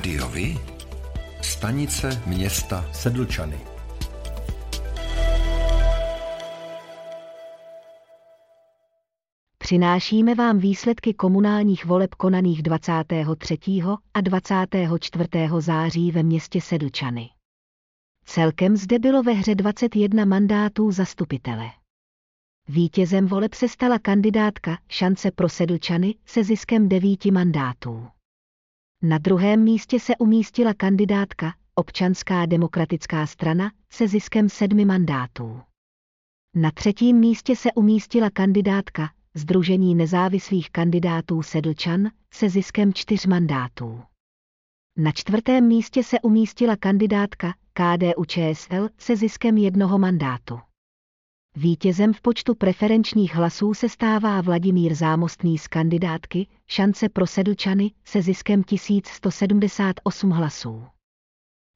Rádiovi? Stanice města Sedlčany. Přinášíme vám výsledky komunálních voleb konaných 23. a 24. září ve městě Sedlčany. Celkem zde bylo ve hře 21 mandátů zastupitele. Vítězem voleb se stala kandidátka Šance pro Sedlčany se ziskem devíti mandátů. Na druhém místě se umístila kandidátka Občanská demokratická strana se ziskem sedmi mandátů. Na třetím místě se umístila kandidátka Združení nezávislých kandidátů Sedlčan se ziskem čtyř mandátů. Na čtvrtém místě se umístila kandidátka KDU ČSL se ziskem jednoho mandátu. Vítězem v počtu preferenčních hlasů se stává Vladimír Zámostný z kandidátky Šance pro Sedlčany se ziskem 1178 hlasů.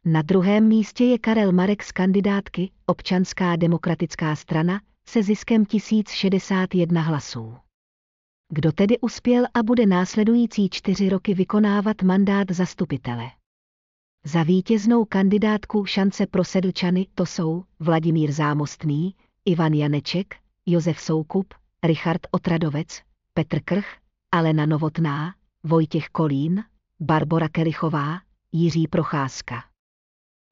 Na druhém místě je Karel Marek z kandidátky Občanská demokratická strana se ziskem 1061 hlasů. Kdo tedy uspěl a bude následující čtyři roky vykonávat mandát zastupitele? Za vítěznou kandidátku šance pro Sedlčany to jsou Vladimír Zámostný, Ivan Janeček, Josef Soukup, Richard Otradovec, Petr Krch, Alena Novotná, Vojtěch Kolín, Barbora Kelichová, Jiří Procházka.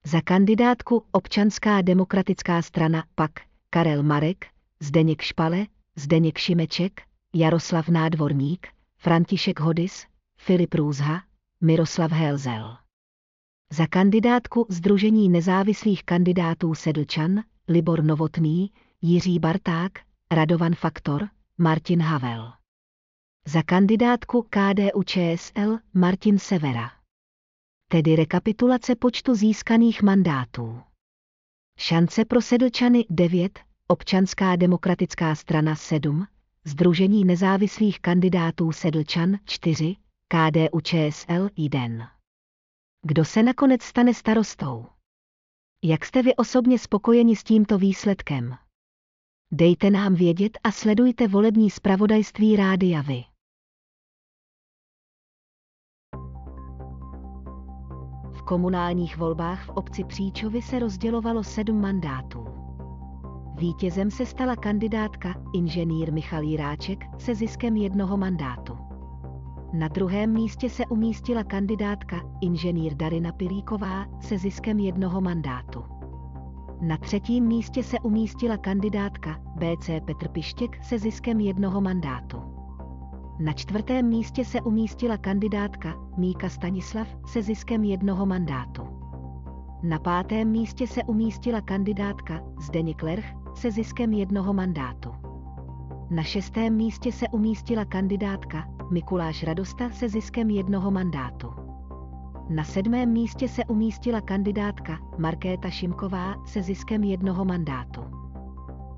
Za kandidátku Občanská demokratická strana pak Karel Marek, Zdeněk Špale, Zdeněk Šimeček, Jaroslav Nádvorník, František Hodis, Filip Růzha, Miroslav Helzel. Za kandidátku Združení nezávislých kandidátů Sedlčan, Libor Novotný, Jiří Barták, Radovan Faktor, Martin Havel. Za kandidátku KDU ČSL Martin Severa. Tedy rekapitulace počtu získaných mandátů. Šance pro Sedlčany 9, Občanská demokratická strana 7, Združení nezávislých kandidátů Sedlčan 4, KDU ČSL 1. Kdo se nakonec stane starostou? Jak jste vy osobně spokojeni s tímto výsledkem? Dejte nám vědět a sledujte volební zpravodajství Rádia Vy. V komunálních volbách v obci Příčovy se rozdělovalo sedm mandátů. Vítězem se stala kandidátka inženýr Michal Jiráček se ziskem jednoho mandátu. Na druhém místě se umístila kandidátka inženýr Darina Pilíková se ziskem jednoho mandátu. Na třetím místě se umístila kandidátka BC Petr Pištěk se ziskem jednoho mandátu. Na čtvrtém místě se umístila kandidátka Míka Stanislav se ziskem jednoho mandátu. Na pátém místě se umístila kandidátka Zdeněk Lerch se ziskem jednoho mandátu. Na šestém místě se umístila kandidátka Mikuláš Radosta se ziskem jednoho mandátu. Na sedmém místě se umístila kandidátka Markéta Šimková se ziskem jednoho mandátu.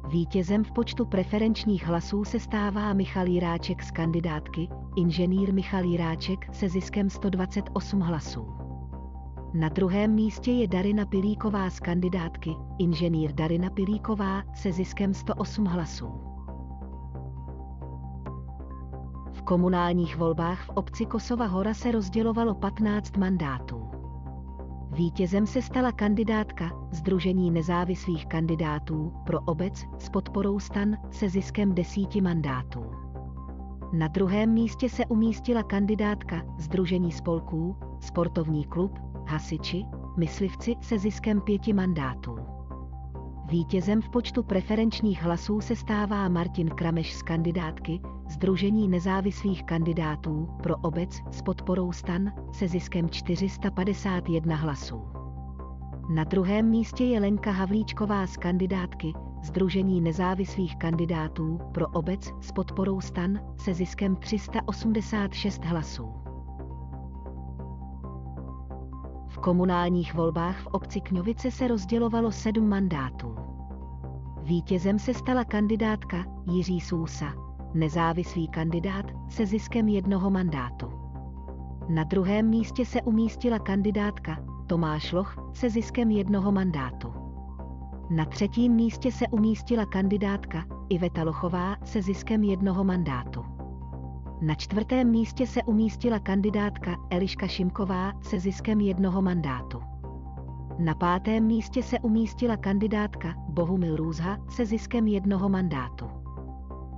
Vítězem v počtu preferenčních hlasů se stává Michal Jiráček z kandidátky, inženýr Michal Jiráček se ziskem 128 hlasů. Na druhém místě je Darina Pilíková z kandidátky, inženýr Darina Pilíková se ziskem 108 hlasů. Komunálních volbách v obci Kosova Hora se rozdělovalo 15 mandátů. Vítězem se stala kandidátka Združení nezávislých kandidátů pro obec s podporou stan se ziskem desíti mandátů. Na druhém místě se umístila kandidátka Združení spolků, sportovní klub, hasiči, myslivci se ziskem pěti mandátů. Vítězem v počtu preferenčních hlasů se stává Martin Krameš z kandidátky Združení nezávislých kandidátů pro obec s podporou stan se ziskem 451 hlasů. Na druhém místě je Lenka Havlíčková z kandidátky Združení nezávislých kandidátů pro obec s podporou stan se ziskem 386 hlasů. V komunálních volbách v obci Kňovice se rozdělovalo sedm mandátů. Vítězem se stala kandidátka Jiří Sousa, nezávislý kandidát se ziskem jednoho mandátu. Na druhém místě se umístila kandidátka Tomáš Loch se ziskem jednoho mandátu. Na třetím místě se umístila kandidátka Iveta Lochová se ziskem jednoho mandátu. Na čtvrtém místě se umístila kandidátka Eliška Šimková se ziskem jednoho mandátu. Na pátém místě se umístila kandidátka Bohumil Růzha se ziskem jednoho mandátu.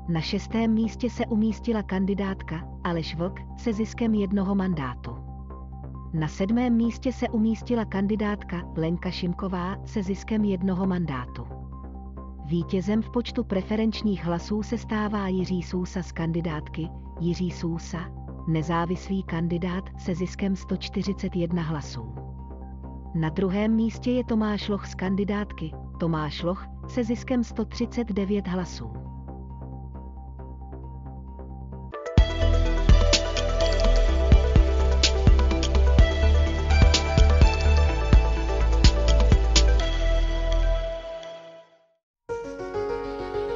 Na šestém místě se umístila kandidátka Aleš Vlk se ziskem jednoho mandátu. Na sedmém místě se umístila kandidátka Lenka Šimková se ziskem jednoho mandátu. Vítězem v počtu preferenčních hlasů se stává Jiří Sousa z kandidátky Jiří Sousa, nezávislý kandidát se ziskem 141 hlasů. Na druhém místě je Tomáš Loch z kandidátky Tomáš Loch se ziskem 139 hlasů.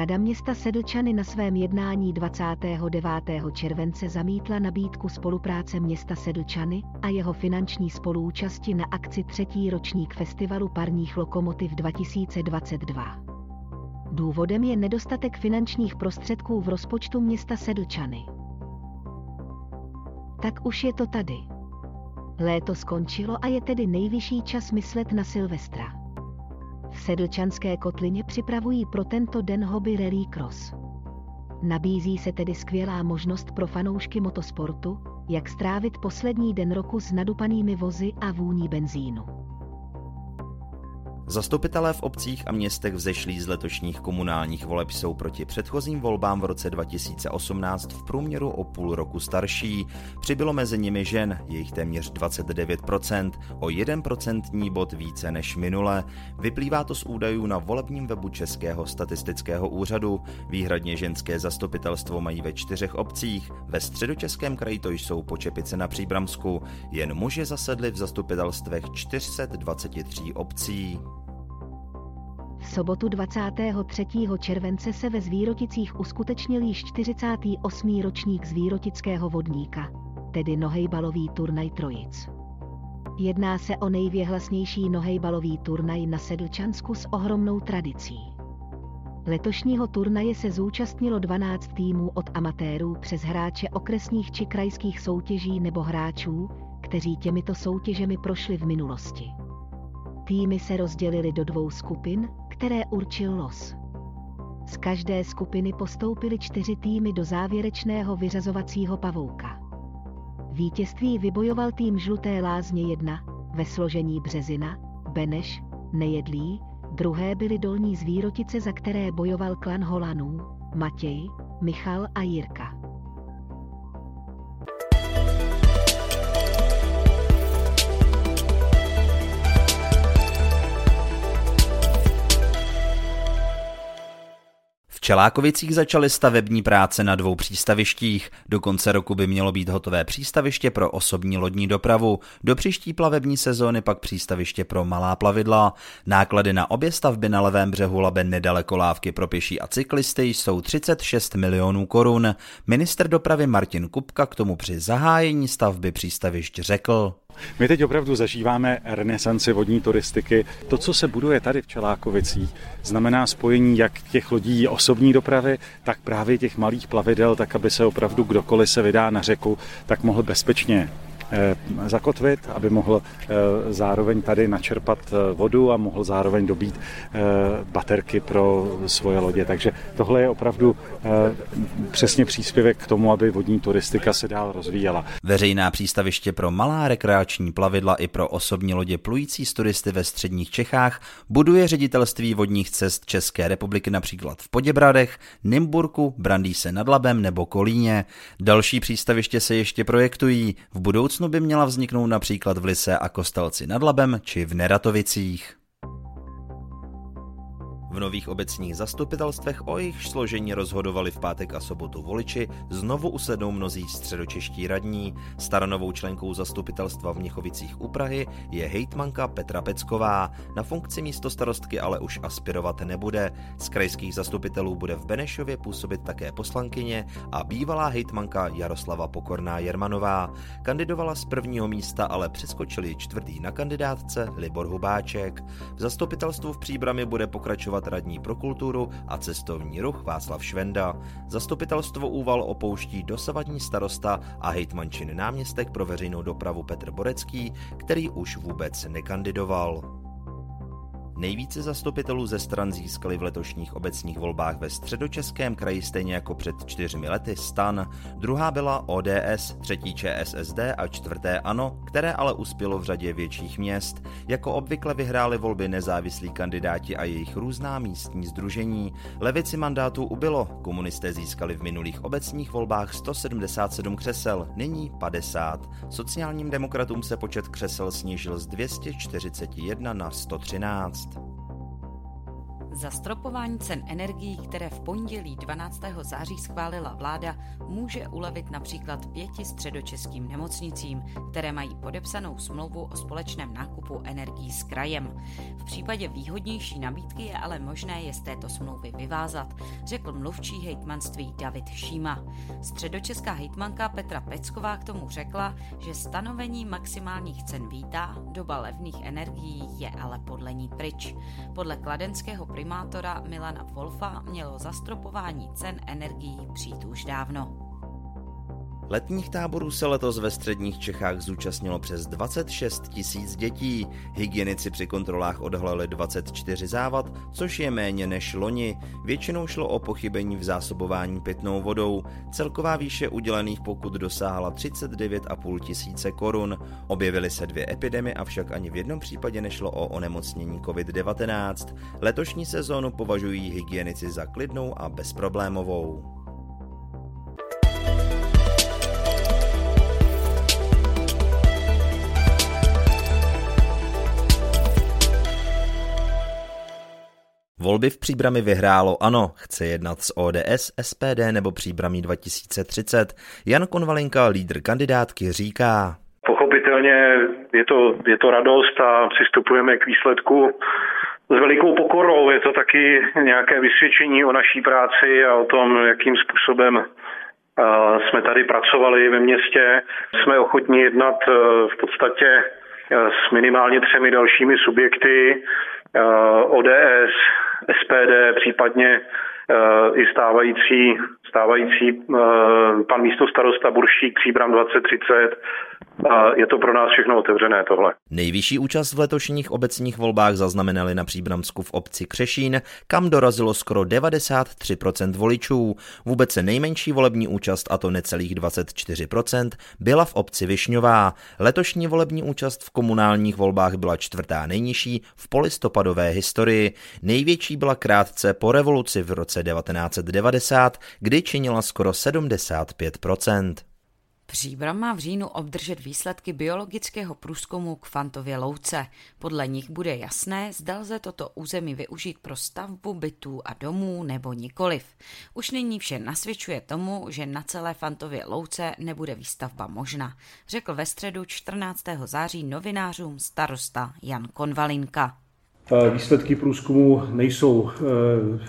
Rada města Sedlčany na svém jednání 29. července zamítla nabídku spolupráce města Sedlčany a jeho finanční spoluúčasti na akci třetí ročník festivalu parních lokomotiv 2022. Důvodem je nedostatek finančních prostředků v rozpočtu města Sedlčany. Tak už je to tady. Léto skončilo a je tedy nejvyšší čas myslet na Silvestra v Sedlčanské kotlině připravují pro tento den hobby Rally Cross. Nabízí se tedy skvělá možnost pro fanoušky motosportu, jak strávit poslední den roku s nadupanými vozy a vůní benzínu. Zastupitelé v obcích a městech vzešlí z letošních komunálních voleb jsou proti předchozím volbám v roce 2018 v průměru o půl roku starší. Přibylo mezi nimi žen, jejich téměř 29%, o 1% bod více než minule. Vyplývá to z údajů na volebním webu Českého statistického úřadu. Výhradně ženské zastupitelstvo mají ve čtyřech obcích, ve středočeském kraji to jsou Počepice na Příbramsku, jen muži zasedli v zastupitelstvech 423 obcí sobotu 23. července se ve Zvíroticích uskutečnil již 48. ročník Zvírotického vodníka, tedy nohejbalový turnaj Trojic. Jedná se o nejvěhlasnější nohejbalový turnaj na Sedlčansku s ohromnou tradicí. Letošního turnaje se zúčastnilo 12 týmů od amatérů přes hráče okresních či krajských soutěží nebo hráčů, kteří těmito soutěžemi prošli v minulosti. Týmy se rozdělily do dvou skupin, které určil los. Z každé skupiny postoupily čtyři týmy do závěrečného vyřazovacího pavouka. Vítězství vybojoval tým Žluté lázně 1 ve složení Březina, Beneš, Nejedlí, druhé byly Dolní Zvírotice, za které bojoval klan Holanů, Matěj, Michal a Jirka. Čelákovicích začaly stavební práce na dvou přístavištích. Do konce roku by mělo být hotové přístaviště pro osobní lodní dopravu, do příští plavební sezóny pak přístaviště pro malá plavidla. Náklady na obě stavby na levém břehu Labe nedaleko lávky pro pěší a cyklisty jsou 36 milionů korun. Minister dopravy Martin Kupka k tomu při zahájení stavby přístavišť řekl. My teď opravdu zažíváme renesanci vodní turistiky. To, co se buduje tady v Čelákovicích, znamená spojení jak těch lodí osobní dopravy, tak právě těch malých plavidel, tak aby se opravdu kdokoliv se vydá na řeku, tak mohl bezpečně zakotvit, aby mohl eh, zároveň tady načerpat eh, vodu a mohl zároveň dobít baterky pro svoje lodě. Takže tohle je opravdu přesně příspěvek k tomu, aby vodní turistika se dál rozvíjela. Veřejná přístaviště pro malá rekreační plavidla i pro osobní lodě plující z turisty ve středních Čechách buduje ředitelství vodních cest České republiky například v Poděbradech, Nymburku, Brandýse nad Labem nebo Kolíně. Další přístaviště se ještě projektují. V budoucnu budoucnu by měla vzniknout například v Lise a Kostelci nad Labem či v Neratovicích. V nových obecních zastupitelstvech, o jejich složení rozhodovali v pátek a sobotu voliči, znovu usednou mnozí středočeští radní. Staronovou členkou zastupitelstva v Měchovicích u Prahy je hejtmanka Petra Pecková. Na funkci místo starostky ale už aspirovat nebude. Z krajských zastupitelů bude v Benešově působit také poslankyně a bývalá hejtmanka Jaroslava Pokorná Jermanová. Kandidovala z prvního místa, ale přeskočili čtvrtý na kandidátce Libor Hubáček. V zastupitelstvu v Příbrami bude pokračovat radní pro kulturu a cestovní ruch Václav Švenda. Zastupitelstvo Úval opouští dosavadní starosta a hejtmančin náměstek pro veřejnou dopravu Petr Borecký, který už vůbec nekandidoval. Nejvíce zastupitelů ze stran získali v letošních obecních volbách ve středočeském kraji stejně jako před čtyřmi lety stan. Druhá byla ODS, třetí ČSSD a čtvrté ANO, které ale uspělo v řadě větších měst. Jako obvykle vyhráli volby nezávislí kandidáti a jejich různá místní združení. Levici mandátů ubylo, komunisté získali v minulých obecních volbách 177 křesel, nyní 50. Sociálním demokratům se počet křesel snížil z 241 na 113. Zastropování cen energií, které v pondělí 12. září schválila vláda, může ulevit například pěti středočeským nemocnicím, které mají podepsanou smlouvu o společném nákupu energií s krajem. V případě výhodnější nabídky je ale možné je z této smlouvy vyvázat, řekl mluvčí hejtmanství David Šíma. Středočeská hejtmanka Petra Pecková k tomu řekla, že stanovení maximálních cen vítá, doba levných energií je ale podle ní pryč. Podle kladenského primátora Milana Wolfa mělo zastropování cen energií přijít už dávno. Letních táborů se letos ve středních Čechách zúčastnilo přes 26 tisíc dětí. Hygienici při kontrolách odhalili 24 závad, což je méně než loni. Většinou šlo o pochybení v zásobování pitnou vodou. Celková výše udělených pokut dosáhla 39,5 tisíce korun. Objevily se dvě epidemie, avšak ani v jednom případě nešlo o onemocnění COVID-19. Letošní sezónu považují hygienici za klidnou a bezproblémovou. Volby v Příbrami vyhrálo ANO, chce jednat s ODS, SPD nebo Příbramí 2030. Jan Konvalinka, lídr kandidátky, říká. Pochopitelně je to, je to radost a přistupujeme k výsledku s velikou pokorou. Je to taky nějaké vysvědčení o naší práci a o tom, jakým způsobem jsme tady pracovali ve městě. Jsme ochotní jednat v podstatě s minimálně třemi dalšími subjekty. ODS, SPD, případně eh, i stávající, stávající eh, pan místo starosta Buršík, Příbram 2030 je to pro nás všechno otevřené tohle. Nejvyšší účast v letošních obecních volbách zaznamenali na Příbramsku v obci Křešín, kam dorazilo skoro 93% voličů. Vůbec se nejmenší volební účast, a to necelých 24%, byla v obci Višňová. Letošní volební účast v komunálních volbách byla čtvrtá nejnižší v polistopadové historii. Největší byla krátce po revoluci v roce 1990, kdy činila skoro 75%. Příbram má v říjnu obdržet výsledky biologického průzkumu k Fantově louce. Podle nich bude jasné, zda lze toto území využít pro stavbu bytů a domů nebo nikoliv. Už nyní vše nasvědčuje tomu, že na celé Fantově louce nebude výstavba možná, řekl ve středu 14. září novinářům starosta Jan Konvalinka. Výsledky průzkumu nejsou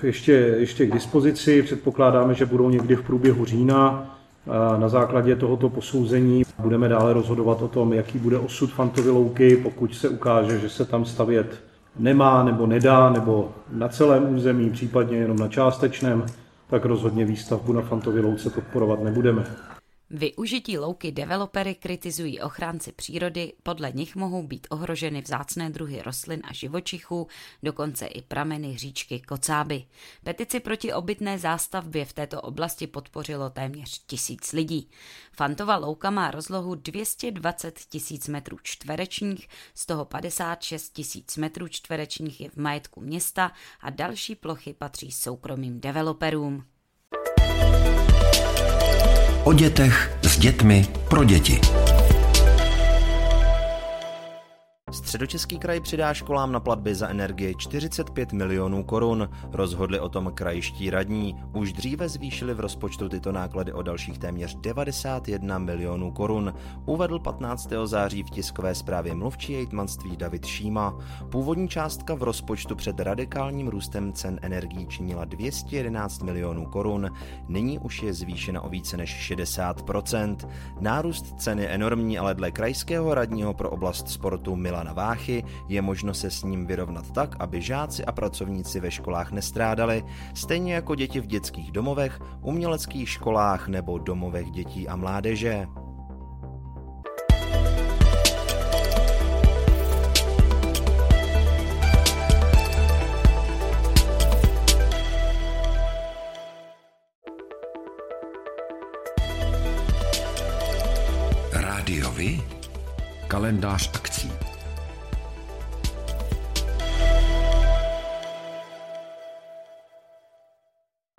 eh, ještě, ještě k dispozici. Předpokládáme, že budou někdy v průběhu října. Na základě tohoto posouzení budeme dále rozhodovat o tom, jaký bude osud Fantovy louky, pokud se ukáže, že se tam stavět nemá nebo nedá, nebo na celém území, případně jenom na částečném, tak rozhodně výstavbu na Fantově louce podporovat nebudeme. Využití louky developery kritizují ochránci přírody, podle nich mohou být ohroženy vzácné druhy rostlin a živočichů, dokonce i prameny říčky Kocáby. Petici proti obytné zástavbě v této oblasti podpořilo téměř tisíc lidí. Fantova louka má rozlohu 220 tisíc metrů čtverečních, z toho 56 tisíc metrů čtverečních je v majetku města a další plochy patří soukromým developerům. O dětech, s dětmi, pro děti. Středočeský kraj přidá školám na platby za energie 45 milionů korun. Rozhodli o tom krajští radní. Už dříve zvýšili v rozpočtu tyto náklady o dalších téměř 91 milionů korun. Uvedl 15. září v tiskové zprávě mluvčí jejtmanství David Šíma. Původní částka v rozpočtu před radikálním růstem cen energií činila 211 milionů korun. Nyní už je zvýšena o více než 60% Nárůst cen je enormní, ale dle krajského radního pro oblast sportu Milana Váchy je možno se s ním vyrovnat tak, aby žáci a pracovníci ve školách nestrádali, stejně jako děti v dětských domovech, uměleckých školách nebo domovech dětí a mládeže. Kalendář akcí.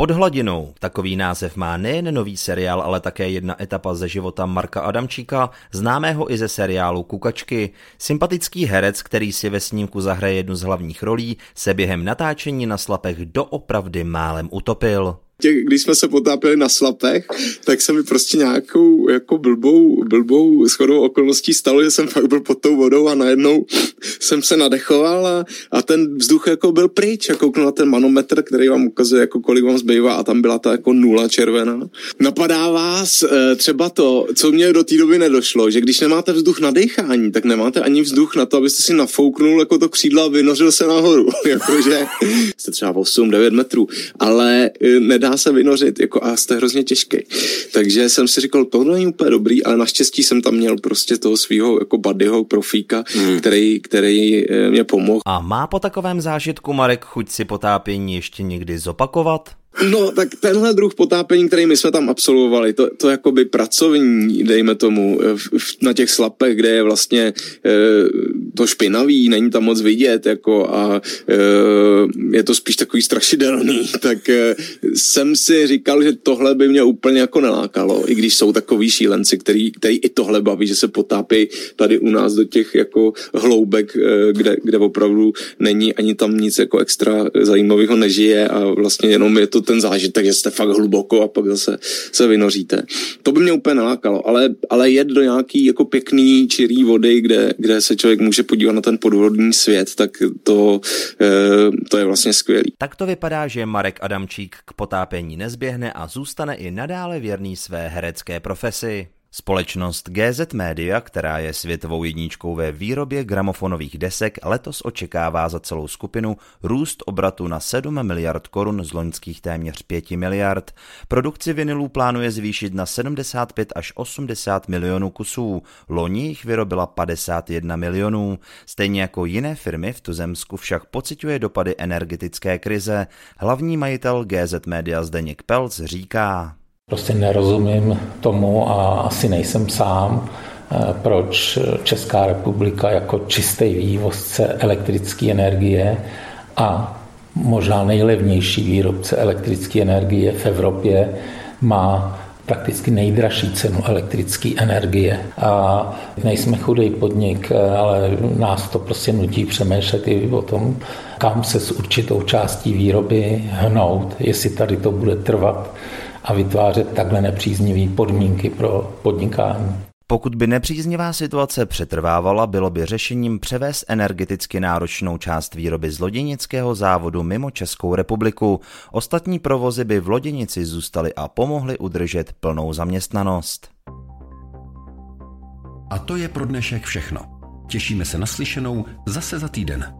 Pod hladinou takový název má nejen nový seriál, ale také jedna etapa ze života Marka Adamčíka, známého i ze seriálu Kukačky. Sympatický herec, který si ve snímku zahraje jednu z hlavních rolí, se během natáčení na slapech doopravdy málem utopil těch, když jsme se potápěli na slapech, tak se mi prostě nějakou jako blbou, blbou shodou okolností stalo, že jsem fakt byl pod tou vodou a najednou jsem se nadechoval a, a ten vzduch jako byl pryč. A kouknu na ten manometr, který vám ukazuje, jako kolik vám zbývá a tam byla ta jako nula červená. Napadá vás e, třeba to, co mě do té doby nedošlo, že když nemáte vzduch na dechání, tak nemáte ani vzduch na to, abyste si nafouknul jako to křídla a vynořil se nahoru. Jakože jste třeba 8-9 metrů, ale e, nedá se vynořit jako a jste hrozně těžký. Takže jsem si říkal, tohle není úplně dobrý, ale naštěstí jsem tam měl prostě toho svého jako buddyho profíka, hmm. který, který eh, mě pomohl. A má po takovém zážitku Marek chuť si potápění ještě někdy zopakovat? No, tak tenhle druh potápění, který my jsme tam absolvovali, to, to jakoby pracovní, dejme tomu, na těch slapech, kde je vlastně e, to špinavý, není tam moc vidět, jako a e, je to spíš takový strašidelný, tak e, jsem si říkal, že tohle by mě úplně jako nelákalo, i když jsou takový šílenci, který, který i tohle baví, že se potápí tady u nás do těch jako hloubek, e, kde, kde opravdu není ani tam nic jako extra zajímavého nežije a vlastně jenom je to to ten zážitek, že jste fakt hluboko a pak zase se vynoříte. To by mě úplně nalákalo, ale, ale jet do nějaký jako pěkný čirý vody, kde, kde se člověk může podívat na ten podvodní svět, tak to, e, to je vlastně skvělý. Tak to vypadá, že Marek Adamčík k potápění nezběhne a zůstane i nadále věrný své herecké profesi. Společnost GZ Media, která je světovou jedničkou ve výrobě gramofonových desek, letos očekává za celou skupinu růst obratu na 7 miliard korun z loňských téměř 5 miliard. Produkci vinilů plánuje zvýšit na 75 až 80 milionů kusů. Loni jich vyrobila 51 milionů. Stejně jako jiné firmy v tuzemsku však pociťuje dopady energetické krize. Hlavní majitel GZ Media Zdeněk Pelc říká. Prostě nerozumím tomu a asi nejsem sám, eh, proč Česká republika jako čistý vývozce elektrické energie a možná nejlevnější výrobce elektrické energie v Evropě má prakticky nejdražší cenu elektrické energie. A nejsme chudý podnik, eh, ale nás to prostě nutí přemýšlet i o tom, kam se s určitou částí výroby hnout, jestli tady to bude trvat a vytvářet takhle nepříznivé podmínky pro podnikání. Pokud by nepříznivá situace přetrvávala, bylo by řešením převést energeticky náročnou část výroby z loděnického závodu mimo Českou republiku. Ostatní provozy by v loděnici zůstaly a pomohly udržet plnou zaměstnanost. A to je pro dnešek všechno. Těšíme se na slyšenou zase za týden.